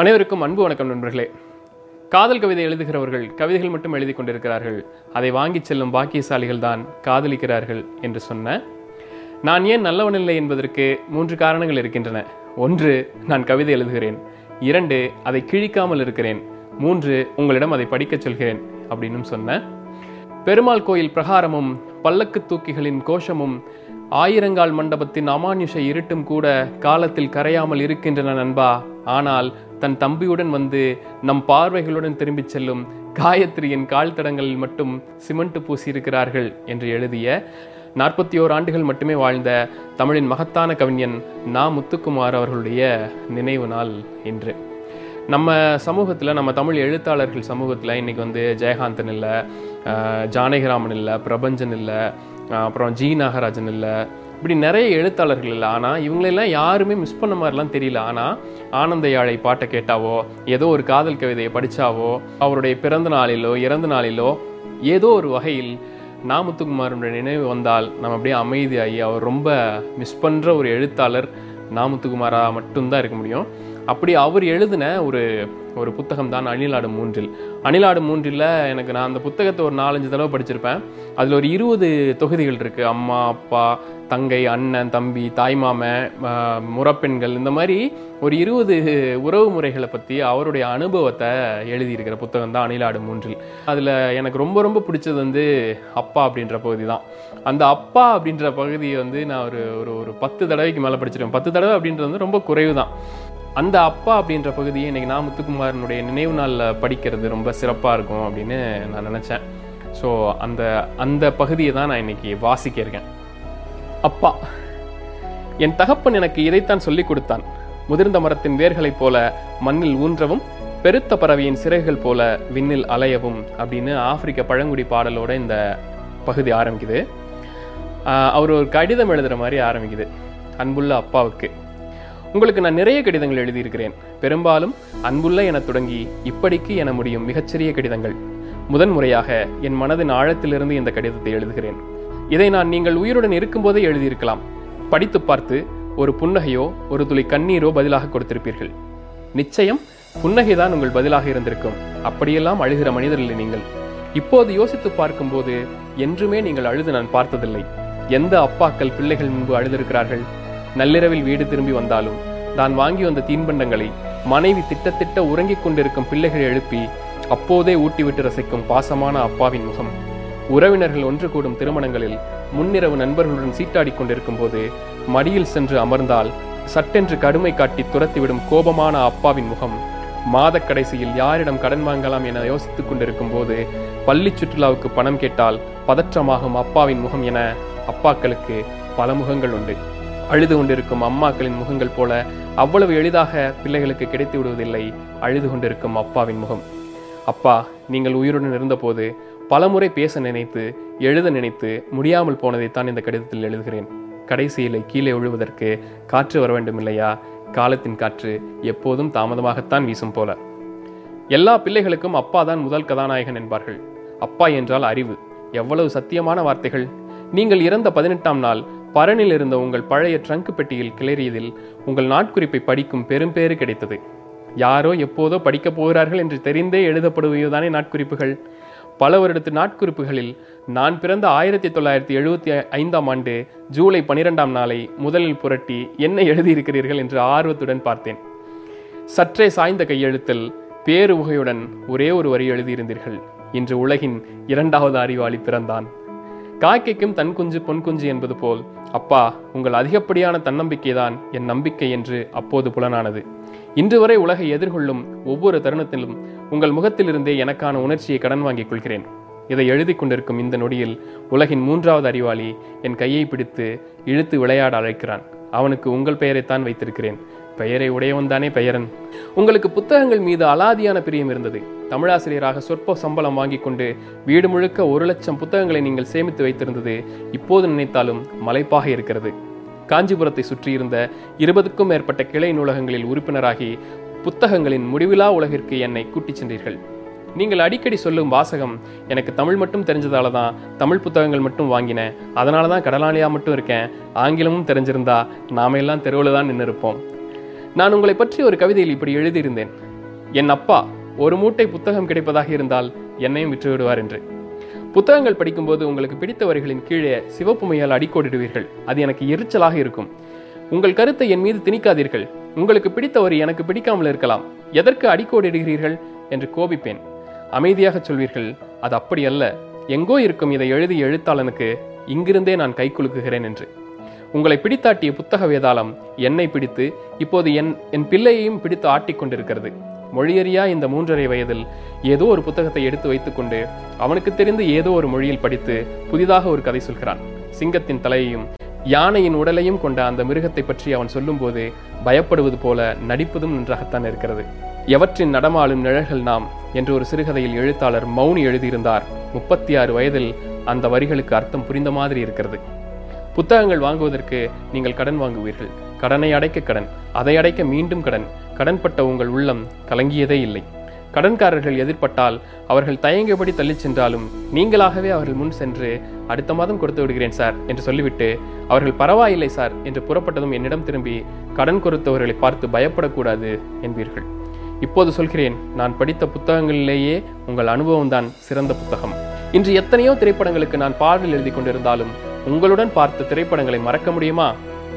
அனைவருக்கும் அன்பு வணக்கம் நண்பர்களே. காதல் கவிதை எழுதுகிறவர்கள் கவிதைகள் மட்டும் எழுதி கொண்டிருக்கிறார்கள். அதை வாங்கிச் செல்லும் பாக்கியசாலிகள் தான் காதலிக்கிறார்கள் என்று சொன்ன. நான் ஏன் நல்லவனில்லை என்பதற்கு மூன்று காரணங்கள் இருக்கின்றன. ஒன்று நான் கவிதை எழுதுகிறேன். இரண்டு அதை கிழிக்காமல் இருக்கிறேன். மூன்று உங்களிடம் அதை படிக்கச் சொல்கிறேன் அப்படின்னு சொன்ன. பெருமாள் கோயில் பிரகாரமும் பல்லக்கு தூக்கிகளின் கோஷமும் ஆயிரங்கால் மண்டபத்தின் அமானுஷ இருட்டும் கூட காலத்தில் கரையாமல் இருக்கின்றன நண்பா. ஆனால் தன் தம்பியுடன் வந்து நம் பார்வைகளுடன் திரும்பிச் செல்லும் காயத்ரியின் கால் தடங்களில் மட்டும் சிமெண்ட் பூசியிருக்கிறார்கள் என்று எழுதிய நாற்பத்தி ஓர் ஆண்டுகள் மட்டுமே வாழ்ந்த தமிழின் மகத்தான கவிஞன் நா. முத்துக்குமார் அவர்களுடைய நினைவு நாள் இன்று. நம்ம சமூகத்தில் நம்ம தமிழ் எழுத்தாளர்கள் சமூகத்தில் இன்னைக்கு வந்து ஜெயகாந்தன் இல்லை ஜானகிராமன் இல்லை பிரபஞ்சன் இல்லை அப்புறம் ஜி. நாகராஜன் இல்லை இப்படி நிறைய எழுத்தாளர்கள் இல்லை. ஆனால் இவங்களெல்லாம் யாருமே மிஸ் பண்ண மாதிரிலாம் தெரியல. ஆனால் ஆனந்த யாழை பாட்டை கேட்டாவோ ஏதோ ஒரு காதல் கவிதையை படித்தாவோ அவருடைய பிறந்த நாளிலோ இறந்த நாளிலோ ஏதோ ஒரு வகையில் நாமுத்துக்குமாரோட நினைவு வந்தால் நம்ம அப்படியே அமைதியாகி அவர் ரொம்ப மிஸ் பண்ணுற ஒரு எழுத்தாளர் நாமுத்துக்குமாராக மட்டும்தான் இருக்க முடியும். அப்படி அவர் எழுதின ஒரு ஒரு புத்தகம் தான் அணிலாடு மூன்றில். அணிலாடு மூன்றில் எனக்கு நான் அந்த புத்தகத்தை ஒரு நாலஞ்சு தடவை படிச்சிருப்பேன். அதில் ஒரு இருபது தொகுதிகள் இருக்குது அம்மா அப்பா தங்கை அண்ணன் தம்பி தாய்மாமன் முறப்பெண்கள் இந்த மாதிரி ஒரு இருபது உறவு முறைகளை பற்றி அவருடைய அனுபவத்தை எழுதியிருக்கிற புத்தகம் தான் அணிலாடு மூன்றில். அதில் எனக்கு ரொம்ப ரொம்ப பிடிச்சது வந்து அப்பா அப்படின்ற பகுதி தான். அந்த அப்பா அப்படின்ற பகுதியை வந்து நான் ஒரு ஒரு ஒரு பத்து தடவைக்கு மேலே படிச்சிருக்கேன் பத்து தடவை அப்படின்றது வந்து ரொம்ப குறைவு தான். அந்த அப்பா அப்படின்ற பகுதியை இன்றைக்கி நான் முத்துக்குமாரனுடைய நினைவு நாளில் படிக்கிறது ரொம்ப சிறப்பாக இருக்கும் அப்படின்னு நான் நினச்சேன். ஸோ அந்த அந்த பகுதியை தான் நான் இன்னைக்கு வாசிக்க இருக்கேன். அப்பா என் தகப்பன் எனக்கு இதைத்தான் சொல்லிக் கொடுத்தான். முதிர்ந்த மரத்தின் வேர்களைப் போல மண்ணில் ஊன்றவும் பெருத்த பறவையின் சிறகுகள் போல விண்ணில் அலையவும் அப்படின்னு ஆப்பிரிக்க பழங்குடி பாடலோட இந்த பகுதி ஆரம்பிக்குது. அவர் ஒரு கடிதம் எழுதுகிற மாதிரி ஆரம்பிக்குது. அன்புள்ள அப்பாவுக்கு. உங்களுக்கு நான் நிறைய கடிதங்கள் எழுதியிருக்கிறேன். பெரும்பாலும் அன்புள்ள என தொடங்கி இப்படிக்கு என முடியும் மிகச்சிறிய கடிதங்கள். முதன்முறையாக என் மனதின் ஆழத்திலிருந்து இந்த கடிதத்தை எழுதுகிறேன். இதை நான் நீங்கள் உயிருடன் இருக்கும்போதே எழுதியிருக்கலாம். படித்து பார்த்து ஒரு புன்னகையோ ஒரு துளி கண்ணீரோ பதிலாக கொடுத்திருப்பீர்கள். நிச்சயம் புன்னகைதான் உங்கள் பதிலாக இருந்திருக்கும். அப்படியெல்லாம் அழுகிற மனிதர்கள் நீங்கள். இப்போது யோசித்து பார்க்கும்போது என்றுமே நீங்கள் அழுது நான் பார்த்ததில்லை. எந்த அப்பாக்கள் பிள்ளைகள் முன்பு அழுதிருக்கிறார்கள்? நள்ளிரவில் வீடு திரும்பி வந்தாலும் தான் வாங்கி வந்த தீன்பண்டங்களை மனைவி திட்டத்திட்ட உறங்கிக் கொண்டிருக்கும் பிள்ளைகள் எழுப்பி அப்போதே ஊட்டிவிட்டு ரசிக்கும் பாசமான அப்பாவின் முகம். உறவினர்கள் ஒன்று கூடும் திருமணங்களில் முன்னிரவு நண்பர்களுடன் சீட்டாடி கொண்டிருக்கும் போது மடியில் சென்று அமர்ந்தால் சட்டென்று கடுமை காட்டி துரத்திவிடும் கோபமான அப்பாவின் முகம். மாத கடைசியில் யாரிடம் கடன் வாங்கலாம் என யோசித்துக் கொண்டிருக்கும் போது பள்ளி சுற்றுலாவுக்கு பணம் கேட்டால் பதற்றமாகும் அப்பாவின் முகம் என அப்பாக்களுக்கு பல முகங்கள் உண்டு. அழுது கொண்டிருக்கும் அம்மாக்களின் முகங்கள் போல அவ்வளவு எளிதாக பிள்ளைகளுக்கு கிடைத்து விடுவதில்லை. அழுது கொண்டிருக்கும் அப்பாவின் முகம். அப்பா நீங்கள் உயிருடன் இருந்தபோது பலமுறை பேச நினைத்து எழுத நினைத்து முடியாமல் போனதைத்தான் இந்த கடிதத்தில் எழுதுகிறேன். கடைசியிலே கீழே விழுவதற்கு காற்று வர வேண்டும் இல்லையா காலத்தின் காற்று எப்போதும் தாமதமாகத்தான் வீசும் போல. எல்லா பிள்ளைகளுக்கும் அப்பா தான் முதல் கதாநாயகன் என்பார்கள். அப்பா என்றால் அறிவு. எவ்வளவு சத்தியமான வார்த்தைகள். நீங்கள் இறந்த பதினெட்டாம் நாள் பரனில் இருந்த உங்கள் பழைய ட்ரங்க் பெட்டியில் கிளறியதில் உங்கள் நாட்குறிப்பை படிக்கும் பெரும்பேறு கிடைத்தது. யாரோ எப்போதோ படிக்கப் போகிறார்கள் என்று தெரிந்தே எழுதப்படுவதுதானே நாட்குறிப்புகள்? பல வருடத்து நாட்குறிப்புகளில் நான் பிறந்த ஆயிரத்தி தொள்ளாயிரத்தி எழுபத்தி ஐந்தாம் ஆண்டு ஜூலை பனிரெண்டாம் நாளை முதலில் புரட்டி என்ன எழுதியிருக்கிறீர்கள் என்று ஆர்வத்துடன் பார்த்தேன். சற்றே சாய்ந்த கையெழுத்தில் பேரு உகையுடன் ஒரே ஒரு வரி எழுதியிருந்தீர்கள். இன்று உலகின் இரண்டாவது அறிவாளி பிறந்தான். காக்கைக்கும் தன் குஞ்சு பொன் குஞ்சு என்பது போல் அப்பா உங்கள் அதிகப்படியான தன்னம்பிக்கைதான் என் நம்பிக்கை என்று அப்போது புலனானது. இன்று வரை உலகை எதிர்கொள்ளும் ஒவ்வொரு தருணத்திலும் உங்கள் முகத்திலிருந்தே எனக்கான உணர்ச்சியை கடன் வாங்கிக் கொள்கிறேன். இதை எழுதி கொண்டிருக்கும் இந்த நொடியில் உலகின் மூன்றாவது அறிவாளி என் கையை பிடித்து இழுத்து விளையாட அழைக்கிறான். அவனுக்கு உங்கள் பெயரைத்தான் வைத்திருக்கிறேன். பெயரை உடையவன் தானே பெயரன். உங்களுக்கு புத்தகங்கள் மீது அலாதியான பிரியம் இருந்தது. தமிழாசிரியராக சொற்ப சம்பளம் வாங்கி கொண்டு வீடு முழுக்க ஒரு லட்சம் புத்தகங்களை நீங்கள் சேமித்து வைத்திருந்தது இப்போது நினைத்தாலும் மலைப்பாக இருக்கிறது. காஞ்சிபுரத்தை சுற்றியிருந்த இருபதுக்கும் மேற்பட்ட கிளை நூலகங்களில் உறுப்பினராகி புத்தகங்களின் முடிவிலா உலகிற்கு என்னை கூட்டிச் சென்றீர்கள். நீங்கள் அடிக்கடி சொல்லும் வாசகம் எனக்கு தமிழ் மட்டும் தெரிஞ்சதால தான் தமிழ் புத்தகங்கள் மட்டும் வாங்கினேன் அதனால தான் கடலாளியாக மட்டும் இருக்கேன். ஆங்கிலமும் தெரிஞ்சிருந்தா நாம எல்லாம் தெருவில் தான் நின்று இருப்போம் நான் உங்களை பற்றி ஒரு கவிதையில் இப்படி எழுதியிருந்தேன். என் அப்பா ஒரு மூட்டை புத்தகம் கிடைப்பதாக இருந்தால் என்னையும் விற்றுவிடுவார் என்று. புத்தகங்கள் படிக்கும்போது உங்களுக்கு பிடித்த வரிகளின் கீழே சிவப்பு மையால் அடிக்கோடிடுவீர்கள். அது எனக்கு எரிச்சலாக இருக்கும். உங்கள் கருத்தை என் மீது திணிக்காதீர்கள். உங்களுக்கு பிடித்த வரி எனக்கு பிடிக்காமல் இருக்கலாம். எதற்கு அடிக்கோடிடுகிறீர்கள் என்று கோபிப்பேன். அமைதியாக சொல்வீர்கள் அது அப்படி அல்ல எங்கோ இருக்கும் இதை எழுதிய எழுத்தாளனுக்கு இங்கிருந்தே நான் கை குலுக்குகிறேன் என்று. உங்களை பிடித்தாட்டிய புத்தக வேதாளம் என்னை பிடித்து இப்போது என் என் பிள்ளையையும் பிடித்து ஆட்டிக் கொண்டிருக்கிறது. மொழியறியா இந்த மூன்றரை வயதில் ஏதோ ஒரு புத்தகத்தை எடுத்து வைத்துக்கொண்டு அவனுக்கு தெரிந்து ஏதோ ஒரு மொழியில் படித்து புதிதாக ஒரு கதை சொல்கிறான். சிங்கத்தின் தலையையும் யானையின் உடலையும் கொண்ட அந்த மிருகத்தை பற்றி அவன் சொல்லும்போது பயப்படுவது போல நடிப்பதும் நன்றாகத்தான் இருக்கிறது. எவற்றின் நடமாடும் நிழல்கள் நாம் என்று ஒரு சிறுகதையில் எழுத்தாளர் மௌனி எழுதியிருந்தார். முப்பத்தி ஆறு வயதில் அந்த வரிகளுக்கு அர்த்தம் புரிந்த மாதிரி இருக்கிறது. புத்தகங்கள் வாங்குவதற்கு நீங்கள் கடன் வாங்குவீர்கள். கடனை அடைக்க கடன் அதை அடைக்க மீண்டும் கடன் கடன்பட்ட உங்கள் உள்ளம் கலங்கியதே இல்லை. கடன்காரர்கள் எதிர்பட்டால் அவர்கள் தயங்கியபடி தள்ளிச் சென்றாலும் நீங்களாகவே அவர்கள் முன் சென்று அடுத்த மாதம் கொடுத்து விடுகிறேன் சார் என்று சொல்லிவிட்டு அவர்கள் பரவாயில்லை சார் என்று புறப்பட்டதும் என்னிடம் திரும்பி கடன் கொடுத்தவர்களை பார்த்து பயப்படக்கூடாது என்பீர்கள். இப்போது சொல்கிறேன் நான் படித்த புத்தகங்களிலேயே உங்கள் அனுபவம்தான் சிறந்த புத்தகம். இன்று எத்தனையோ திரைப்படங்களுக்கு நான் பாடல் எழுதி கொண்டிருந்தாலும் உங்களுடன் பார்த்த திரைப்படங்களை மறக்க முடியுமா?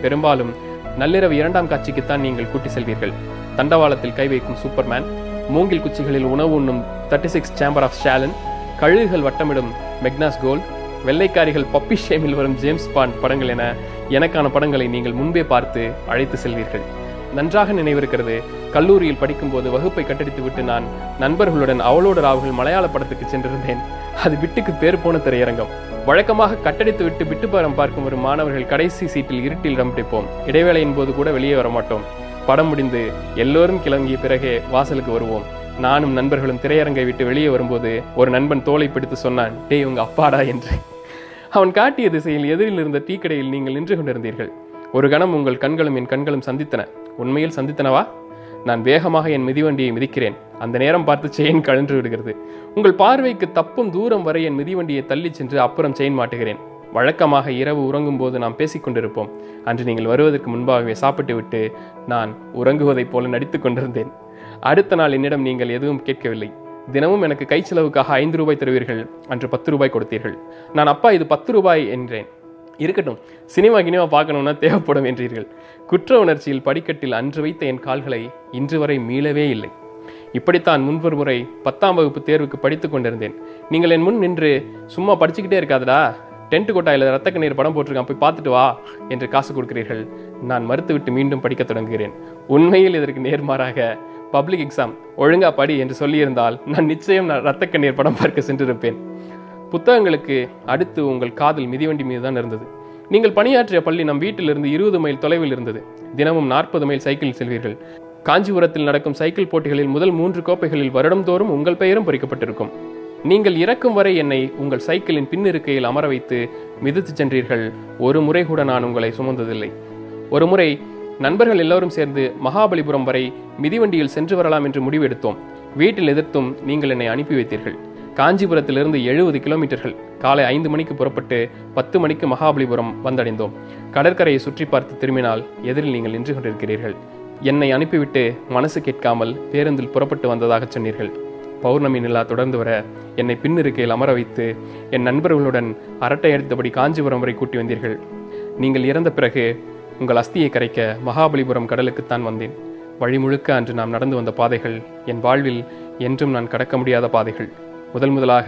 பெரும்பாலும் நள்ளிரவு இரண்டாம் காட்சிக்குத்தான் நீங்கள் கூட்டி செல்வீர்கள். தண்டவாளத்தில் கை வைக்கும் சூப்பர்மேன் மூங்கில் குச்சிகளில் உணவு உண்ணும் thirty six chamber of Shaolin கழுகுகள் வட்டமிடும் மெக்னாஸ் கோல் வெள்ளைக்காரிகள் பப்பி ஷேமில் வரும் ஜேம்ஸ் பாண்ட் படங்கள் என எனக்கான படங்களை நீங்கள் முன்பே பார்த்து அழைத்து செல்வீர்கள். நன்றாக நினைவிருக்கிறது கல்லூரியில் படிக்கும்போது வகுப்பை கட்டடித்து விட்டு நான் நண்பர்களுடன் அவளோட ராவுகள் மலையாள படத்துக்கு சென்றிருந்தேன். அது விட்டுக்கு பேர் போன திரையரங்கம். வழக்கமாக கட்டடித்து விட்டு விட்டுப்பாரம் பார்க்கும் வரும் மாணவர்கள் கடைசி சீட்டில் இருட்டில் இடம் பிடிப்போம் இடைவேளையின் போது கூட வெளியே வர மாட்டோம் படம் முடிந்து எல்லோரும் கிளங்கிய பிறகே வாசலுக்கு வருவோம். நானும் நண்பர்களும் திரையரங்கை விட்டு வெளியே வரும்போது ஒரு நண்பன் தோலை பிடித்து சொன்னான் டேய் உங்க அப்பாடா என்று. அவன் காட்டிய திசையில் எதிரில் இருந்த டீ கடையில் நீங்கள் நின்று கொண்டிருந்தீர்கள். ஒரு கணம் உங்கள் கண்களும் என் கண்களும் சந்தித்தன. உண்மையில் சந்தித்தனவா? நான் வேகமாக என் மிதிவண்டியை மிதிக்கிறேன். அந்த நேரம் பார்த்து செயின் கழன்று விடுகிறது. உங்கள் பார்வைக்கு தப்பும் தூரம் வரை என் மிதிவண்டியை தள்ளிச் சென்று அப்புறம் செயின் மாட்டுகிறேன். வழக்கமாக இரவு உறங்கும் போது நாம் பேசிக்கொண்டிருப்போம் அன்று நீங்கள் வருவதற்கு முன்பாகவே சாப்பிட்டுவிட்டு நான் உறங்குவதைப் போல நடித்துக் கொண்டிருந்தேன். அடுத்த நாள் என்னிடம் நீங்கள் எதுவும் கேட்கவில்லை. தினமும் எனக்கு கை செலவுக்காக ஐந்து ரூபாய் தருவீர்கள். அன்று பத்து ரூபாய் கொடுத்தீர்கள். நான் அப்பா இது பத்து ரூபாய் என்றேன். இருக்கட்டும் சினிமா கினிமா பார்க்கணும்னா தேவைப்படும் என்றீர்கள். குற்ற உணர்ச்சியில் படிக்கட்டில் அன்று வைத்த என் கால்களை இன்று வரை மீளவே இல்லை. இப்படித்தான் முன்பொரு முறை பத்தாம் வகுப்பு தேர்வுக்கு படித்துக் கொண்டிருந்தேன். நீங்கள் என் முன் நின்று சும்மா படிச்சுக்கிட்டே இருக்காதடா. டென்ட் கொட்டாயில் ரத்த கண்ணீர் படம் போட்டிருக்கான் போய் பார்த்துட்டு வா என்று காசு கொடுக்கிறீர்கள். நான் மறுத்துவிட்டு மீண்டும் படிக்க தொடங்குகிறேன். உண்மையில் இதற்கு நேர்மாறாக பப்ளிக் எக்ஸாம் ஒழுங்கா படி என்று சொல்லியிருந்தால் நான் நிச்சயம் நான் ரத்த கண்ணீர் படம் பார்க்க சென்றிருப்பேன். புத்தகங்களுக்கு அடுத்து உங்கள் காதல் மிதிவண்டி மீது தான் இருந்தது. நீங்கள் பணியாற்றிய பள்ளி நம் வீட்டிலிருந்து இருபது மைல் தொலைவில் இருந்தது. தினமும் நாற்பது மைல் சைக்கிளில் செல்வீர்கள். காஞ்சிபுரத்தில் நடக்கும் சைக்கிள் போட்டிகளில் முதல் மூன்று கோப்பைகளில் வருடம்தோறும் உங்கள் பெயரும் பொறிக்கப்பட்டிருக்கும். நீங்கள் இறக்கும் வரை என்னை உங்கள் சைக்கிளின் பின்னிருக்கையில் அமர வைத்து மிதித்துச் சென்றீர்கள். ஒரு முறை கூட நான் உங்களை சுமந்ததில்லை. ஒரு முறை நண்பர்கள் எல்லோரும் சேர்ந்து மகாபலிபுரம் வரை மிதிவண்டியில் சென்று வரலாம் என்று முடிவெடுத்தோம். வீட்டில் எதிர்த்தும் நீங்கள் என்னை அனுப்பி வைத்தீர்கள். காஞ்சிபுரத்திலிருந்து எழுபது கிலோமீட்டர்கள். காலை ஐந்து மணிக்கு புறப்பட்டு பத்து மணிக்கு மகாபலிபுரம் வந்தடைந்தோம். கடற்கரையை சுற்றி பார்த்து திரும்பினால் எதிரில் நீங்கள் நின்று கொண்டிருக்கிறீர்கள். என்னை அனுப்பிவிட்டு மனசு கேட்காமல் பேருந்தில் புறப்பட்டு வந்ததாக சொன்னீர்கள். பௌர்ணமி நிலா தொடர்ந்து வர என்னை பின்னிருக்கையில் அமர வைத்து என் நண்பர்களுடன் அரட்டை அடித்தபடி காஞ்சிபுரம் வரை கூட்டி வந்தீர்கள். நீங்கள் இறந்த பிறகு உங்கள் அஸ்தியை கரைக்க மகாபலிபுரம் கடலுக்குத்தான் வந்தேன். வழி முழுக்க அன்று நாம் நடந்து வந்த பாதைகள் என் வாழ்வில் என்றும் நான் கடக்க முடியாத பாதைகள். முதல் முதலாக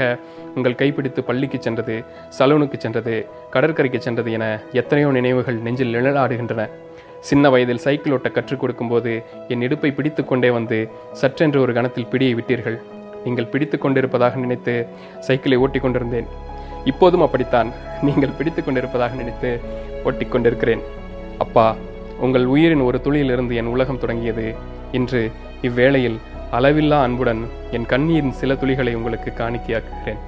உங்கள் கைப்பிடித்து பள்ளிக்கு சென்றது சலூனுக்கு சென்றது கடற்கரைக்கு சென்றது என எத்தனையோ நினைவுகள் நெஞ்சில் நிழலாடுகின்றன. சின்ன வயதில் சைக்கிள் ஓட்ட கற்றுக் கொடுக்கும்போது என் இடுப்பை பிடித்து கொண்டே வந்து சற்றென்று ஒரு கணத்தில் பிடியை விட்டீர்கள். நீங்கள் பிடித்து கொண்டிருப்பதாக நினைத்து சைக்கிளை ஓட்டிக் கொண்டிருந்தேன் இப்போதும் அப்படித்தான். நீங்கள் பிடித்து கொண்டிருப்பதாக நினைத்து ஓட்டிக் கொண்டிருக்கிறேன் அப்பா உங்கள் உயிரின் ஒரு துளியிலிருந்து என் உலகம் தொடங்கியது. இன்று இவ்வேளையில் அளவில்லா அன்புடன் என் கண்ணீரின் சில துளிகளை உங்களுக்கு காணிக்கையாக்குகிறேன்.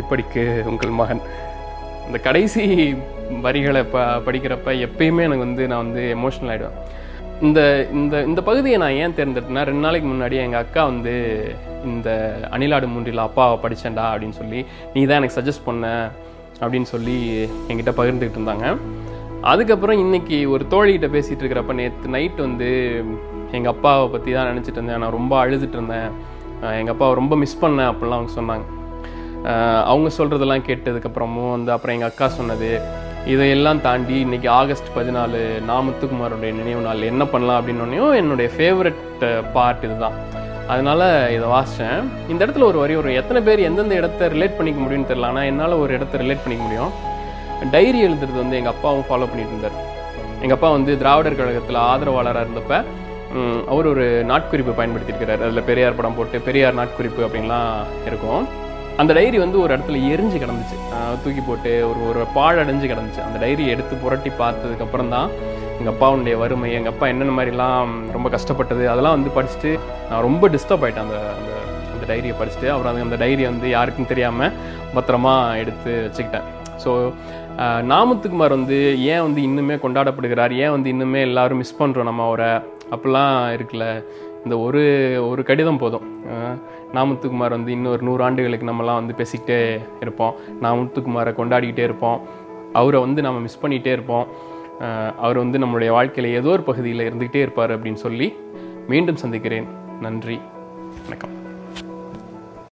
இப்படிக்கு உங்கள் மகன். இந்த கடைசி வரிகளை ப படிக்கிறப்ப எப்பயுமே எனக்கு வந்து நான் வந்து எமோஷனல் ஆகிடுவேன் இந்த இந்த இந்த பகுதியை நான் ஏன் தேர்ந்தெடுத்தேன்னா ரெண்டு நாளைக்கு முன்னாடி எங்கள் அக்கா வந்து இந்த அணிலாடு மூன்றில் அப்பாவை படித்தேன்டா அப்படின்னு சொல்லி நீ தான் எனக்கு சஜஸ்ட் பண்ண அப்படின்னு சொல்லி என்கிட்ட பகிர்ந்துக்கிட்டு இருந்தாங்க. அதுக்கப்புறம் இன்னைக்கு ஒரு தோழிகிட்ட பேசிகிட்டு இருக்கிறப்ப நேற்று நைட் வந்து எங்கள் அப்பாவை பற்றி தான் நினச்சிட்டு இருந்தேன். நான் ரொம்ப அழுதுட்டு இருந்தேன். எங்கள் அப்பாவை ரொம்ப மிஸ் பண்ணேன் அப்படிலாம் அவங்க சொன்னாங்க. அவங்க சொல்கிறதெல்லாம் கேட்டதுக்கப்புறமும் வந்து அப்புறம் எங்கள் அக்கா சொன்னது இதையெல்லாம் தாண்டி இன்னைக்கு ஆகஸ்ட் பதினாலு நாமத்துக்குமாரோடைய நினைவு நாள் என்ன பண்ணலாம் அப்படின்னோடனையும் என்னுடைய ஃபேவரட் பார்ட் இதுதான். அதனால் இதை வாசித்தேன் இந்த இடத்துல ஒரு வரி ஒரு எத்தனை பேர் எந்தெந்த இடத்த ரிலேட் பண்ணிக்க முடியும்னு தெரியல. ஆனால் என்னால் ஒரு இடத்த ரிலேட் பண்ணிக்க முடியும். டைரி எழுதுறது வந்து எங்கள் அப்பாவும் ஃபாலோ பண்ணிட்டு இருந்தார். எங்கள் அப்பா வந்து திராவிடர் கழகத்தில் ஆதரவாளராக இருந்தப்ப அவர் ஒரு நாட்குறிப்பு பயன்படுத்தியிருக்கிறார். அதில் பெரியார் படம் போட்டு பெரியார் நாட்குறிப்பு அப்படின்லாம் இருக்கும். அந்த டைரி வந்து ஒரு இடத்துல எரிஞ்சு கிடந்துச்சு. தூக்கி போட்டு ஒரு ஒரு பாழடைஞ்சு கிடந்துச்சு. அந்த டைரி எடுத்து புரட்டி பார்த்ததுக்கப்புறம் தான் எங்கள் அப்பாவுடைய வறுமை எங்கள் அப்பா என்னென்ன மாதிரிலாம் ரொம்ப கஷ்டப்பட்டது அதெல்லாம் வந்து படிச்சுட்டு நான் ரொம்ப டிஸ்டர்ப் ஆகிட்டேன் அந்த அந்த அந்த டைரியை படிச்சுட்டு. அப்புறம் அது அந்த டைரியை வந்து யாருக்கும் தெரியாமல் பத்திரமா எடுத்து வச்சுக்கிட்டேன். ஸோ நாமத்துக்குமார் வந்து ஏன் வந்து இன்னுமே கொண்டாடப்படுகிறார்? ஏன் வந்து இன்னுமே எல்லாரும் மிஸ் பண்ணுறோம் நம்ம அவரை? அப்படிலாம் இருக்குல்ல இந்த ஒரு ஒரு கடிதம் போதும். நான் நாமத்துக்குமார் வந்து இன்னொரு நூறு ஆண்டுகளுக்கு நம்மலாம் வந்து பேசிக்கிட்டே இருப்போம். நாமத்துக்குமாரை கொண்டாடிக்கிட்டே இருப்போம். அவரை வந்து நம்ம மிஸ் பண்ணிகிட்டே இருப்போம். அவர் வந்து நம்மளுடைய வாழ்க்கையில் ஏதோ ஒரு பகுதியில் இருந்துக்கிட்டே இருப்பார் அப்படின்னு சொல்லி மீண்டும் சந்திக்கிறேன். நன்றி. வணக்கம்.